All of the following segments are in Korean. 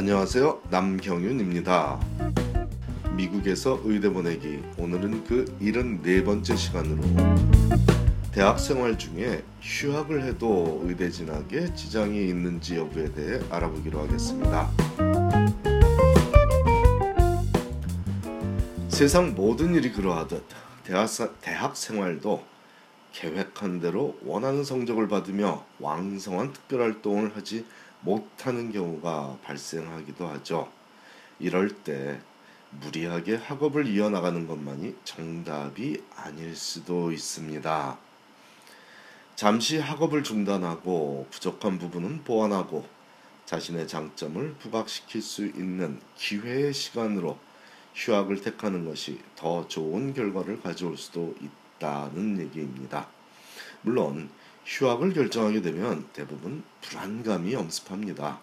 안녕하세요. 남경윤입니다. 미국에서 의대 보내기 오늘은 그 74번째 시간으로 대학 생활 중에 휴학을 해도 의대 진학에 지장이 있는지 여부에 대해 알아보기로 하겠습니다. 세상 모든 일이 그러하듯 대학, 대학 생활도 계획한 대로 원하는 성적을 받으며 왕성한 특별 활동을 하지 못하는 경우가 발생하기도 하죠. 이럴 때 무리하게 학업을 이어나가는 것만이 정답이 아닐 수도 있습니다. 잠시 학업을 중단하고 부족한 부분은 보완하고 자신의 장점을 부각시킬 수 있는 기회의 시간으로 휴학을 택하는 것이 더 좋은 결과를 가져올 수도 있다는 얘기입니다. 물론 휴학을 결정하게 되면 대부분 불안감이 엄습합니다.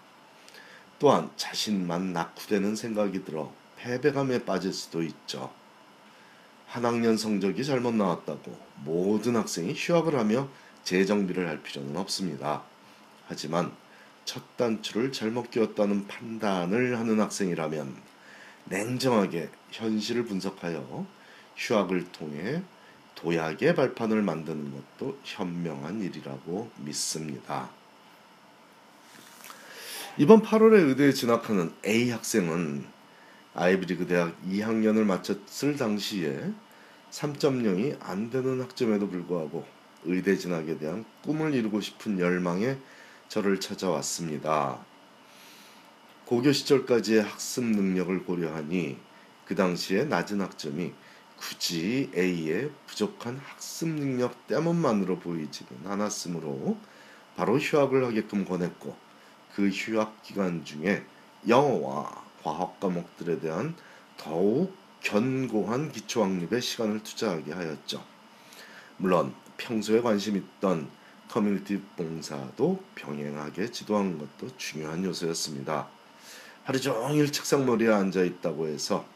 또한 자신만 낙후되는 생각이 들어 패배감에 빠질 수도 있죠. 한 학년 성적이 잘못 나왔다고 모든 학생이 휴학을 하며 재정비를 할 필요는 없습니다. 하지만 첫 단추를 잘못 끼웠다는 판단을 하는 학생이라면 냉정하게 현실을 분석하여 휴학을 통해 도약의 발판을 만드는 것도 현명한 일이라고 믿습니다. 이번 8월에 의대에 진학하는 A 학생은 아이비리그 대학 2학년을 마쳤을 당시에 3.0이 안 되는 학점에도 불구하고 의대 진학에 대한 꿈을 이루고 싶은 열망에 저를 찾아왔습니다. 고교 시절까지의 학습 능력을 고려하니 그 당시에 낮은 학점이 굳이 A의 부족한 학습 능력 때문만으로 보이지는 않았으므로 바로 휴학을 하게끔 권했고 그 휴학 기간 중에 영어와 과학 과목들에 대한 더욱 견고한 기초학습에 시간을 투자하게 하였죠. 물론 평소에 관심 있던 커뮤니티 봉사도 병행하게 지도한 것도 중요한 요소였습니다. 하루 종일 책상머리에 앉아 있다고 해서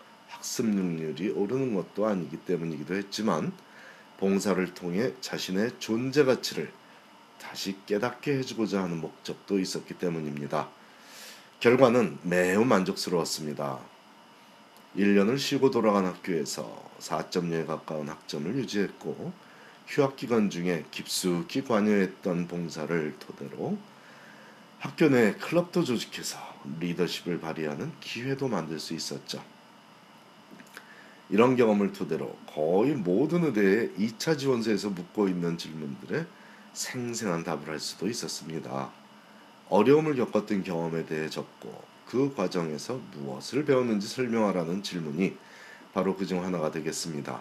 학습 능률이 오르는 것도 아니기 때문이기도 했지만 봉사를 통해 자신의 존재 가치를 다시 깨닫게 해주고자 하는 목적도 있었기 때문입니다. 결과는 매우 만족스러웠습니다. 1년을 쉬고 돌아간 학교에서 4.0에 가까운 학점을 유지했고 휴학 기간 중에 깊숙이 관여했던 봉사를 토대로 학교 내 클럽도 조직해서 리더십을 발휘하는 기회도 만들 수 있었죠. 이런 경험을 토대로 거의 모든 의대의 2차 지원서에서 묻고 있는 질문들에 생생한 답을 할 수도 있었습니다. 어려움을 겪었던 경험에 대해 적고 그 과정에서 무엇을 배웠는지 설명하라는 질문이 바로 그 중 하나가 되겠습니다.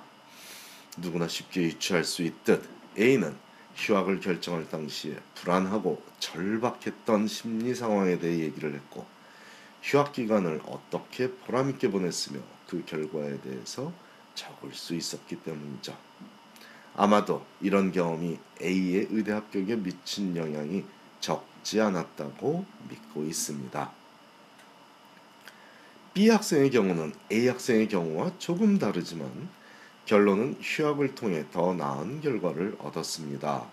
누구나 쉽게 유추할 수 있듯 A는 휴학을 결정할 당시에 불안하고 절박했던 심리 상황에 대해 얘기를 했고 휴학 기간을 어떻게 보람 있게 보냈으며 그 결과에 대해서 적을 수 있었기 때문이죠. 아마도 이런 경험이 A의 의대 합격에 미친 영향이 적지 않았다고 믿고 있습니다. B 학생의 경우는 A 학생의 경우와 조금 다르지만 결론은 휴학을 통해 더 나은 결과를 얻었습니다.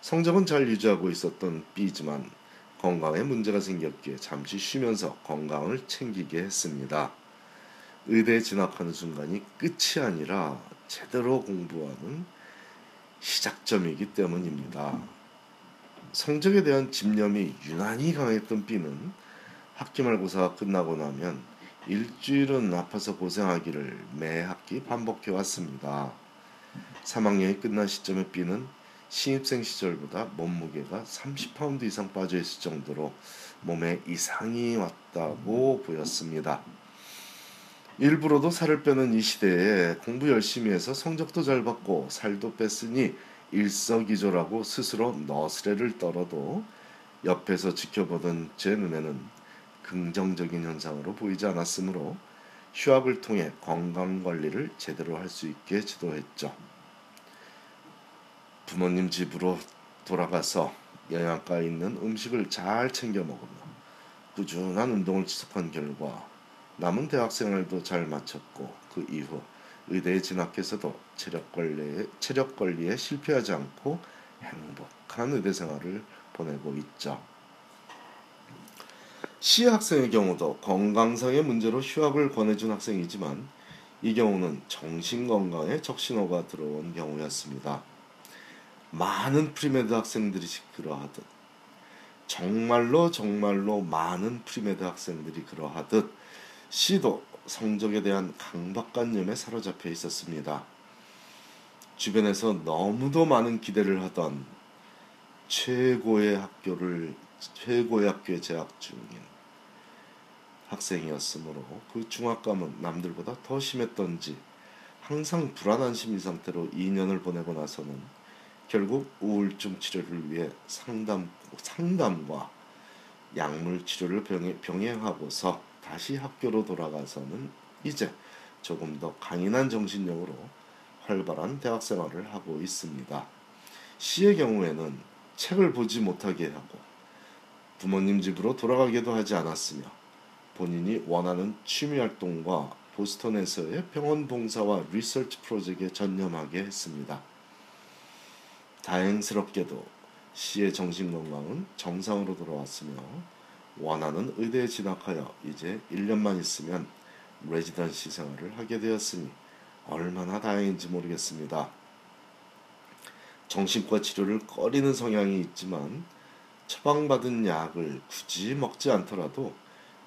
성적은 잘 유지하고 있었던 B지만 건강에 문제가 생겼기에 잠시 쉬면서 건강을 챙기게 했습니다. 의대에 진학하는 순간이 끝이 아니라 제대로 공부하는 시작점이기 때문입니다. 성적에 대한 집념이 유난히 강했던 B는 학기말고사가 끝나고 나면 일주일은 아파서 고생하기를 매 학기 반복해 왔습니다. 3학년이 끝난 시점의 B는 신입생 시절보다 몸무게가 30파운드 이상 빠져 있을 정도로 몸에 이상이 왔다고 보였습니다. 일부러도 살을 빼는 이 시대에 공부 열심히 해서 성적도 잘 받고 살도 뺐으니 일석이조라고 스스로 너스레를 떨어도 옆에서 지켜보던 제 눈에는 긍정적인 현상으로 보이지 않았으므로 휴학을 통해 건강 관리를 제대로 할 수 있게 지도했죠. 부모님 집으로 돌아가서 영양가 있는 음식을 잘 챙겨 먹으며 꾸준한 운동을 지속한 결과 남은 대학 생활도 잘 마쳤고 그 이후 의대에 진학해서도 체력 관리에 체력 관리에 실패하지 않고 행복한 의대 생활을 보내고 있죠. C 학생의 경우도 건강상의 문제로 휴학을 권해준 학생이지만 이 경우는 정신건강에 적신호가 들어온 경우였습니다. 많은 premed 학생들이 그러하듯 정말로 정말로 많은 premed 학생들이 그러하듯 C도 성적에 대한 강박관념에 사로잡혀 있었습니다. 주변에서 너무도 많은 기대를 하던 최고의 학교를 최고의 학교에 재학 중인 학생이었으므로 그 중압감은 남들보다 더 심했던지 항상 불안한 심리 상태로 2년을 보내고 나서는 결국 우울증 치료를 위해 상담 상담과 약물 치료를 병행, 병행하고서 다시 학교로 돌아가서는 이제 조금 더 강인한 정신력으로 활발한 대학 생활을 하고 있습니다. 시의 경우에는 책을 보지 못하게 하고 부모님 집으로 돌아가기도 하지 않았으며 본인이 원하는 취미 활동과 보스턴에서의 병원 봉사와 리서치 프로젝트에 전념하게 했습니다. 다행스럽게도 시의 정신 건강은 정상으로 돌아왔으며 원하는 의대에 진학하여 이제 1년만 있으면 레지던시 생활을 하게 되었으니 얼마나 다행인지 모르겠습니다. 정신과 치료를 꺼리는 성향이 있지만 처방받은 약을 굳이 먹지 않더라도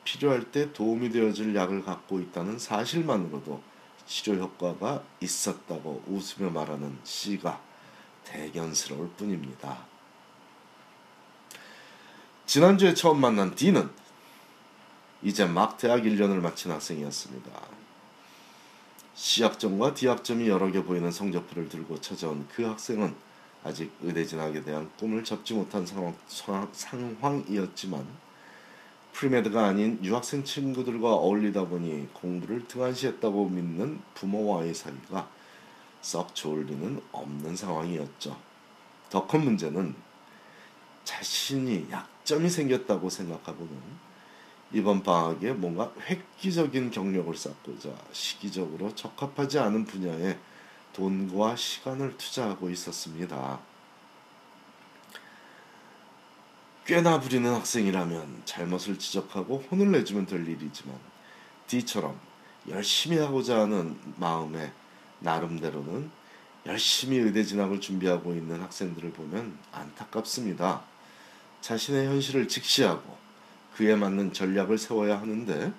필요할 때 도움이 되어줄 약을 갖고 있다는 사실만으로도 치료 효과가 있었다고 웃으며 말하는 C가 대견스러울 뿐입니다. 지난주에 처음 만난 D는 이제 막 대학 1년을 마친 학생이었습니다. C학점과 D학점이 여러 개 보이는 성적표를 들고 찾아온 그 학생은 아직 의대 진학에 대한 꿈을 접지 못한 상황, 상황이었지만 프리메드가 아닌 유학생 친구들과 어울리다 보니 공부를 등한시했다고 믿는 부모와의 사이가 썩 좋을 리는 없는 상황이었죠. 더 큰 문제는 자신이 약점이 생겼다고 생각하고는 이번 방학에 뭔가 획기적인 경력을 쌓고자 시기적으로 적합하지 않은 분야에 돈과 시간을 투자하고 있었습니다. 꽤나 부리는 학생이라면 잘못을 지적하고 혼을 내주면 될 일이지만 D처럼 열심히 하고자 하는 마음에 나름대로는 열심히 의대 진학을 준비하고 있는 학생들을 보면 안타깝습니다. 자신의 현실을 직시하고 그에 맞는 전략을 세워야 하는데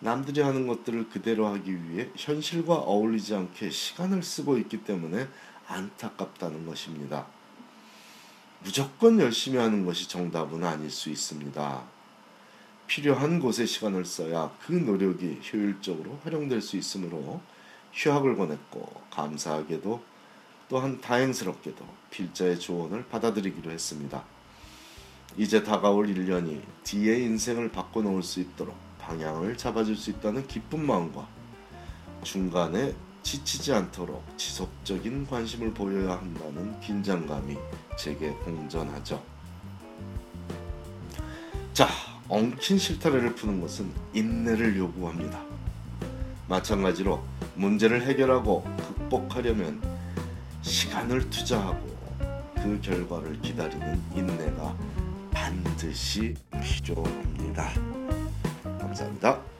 남들이 하는 것들을 그대로 하기 위해 현실과 어울리지 않게 시간을 쓰고 있기 때문에 안타깝다는 것입니다. 무조건 열심히 하는 것이 정답은 아닐 수 있습니다. 필요한 곳에 시간을 써야 그 노력이 효율적으로 활용될 수 있으므로 휴학을 권했고 감사하게도 또한 다행스럽게도 필자의 조언을 받아들이기로 했습니다. 이제 다가올 1년이 D의 인생을 바꿔놓을 수 있도록 방향을 잡아줄 수 있다는 기쁜 마음과 중간에 지치지 않도록 지속적인 관심을 보여야 한다는 긴장감이 제게 공전하죠. 자, 엉킨 실타래를 푸는 것은 인내를 요구합니다. 마찬가지로 문제를 해결하고 극복하려면 시간을 투자하고 그 결과를 기다리는 인내가 반드시 필요합니다. 감사합니다.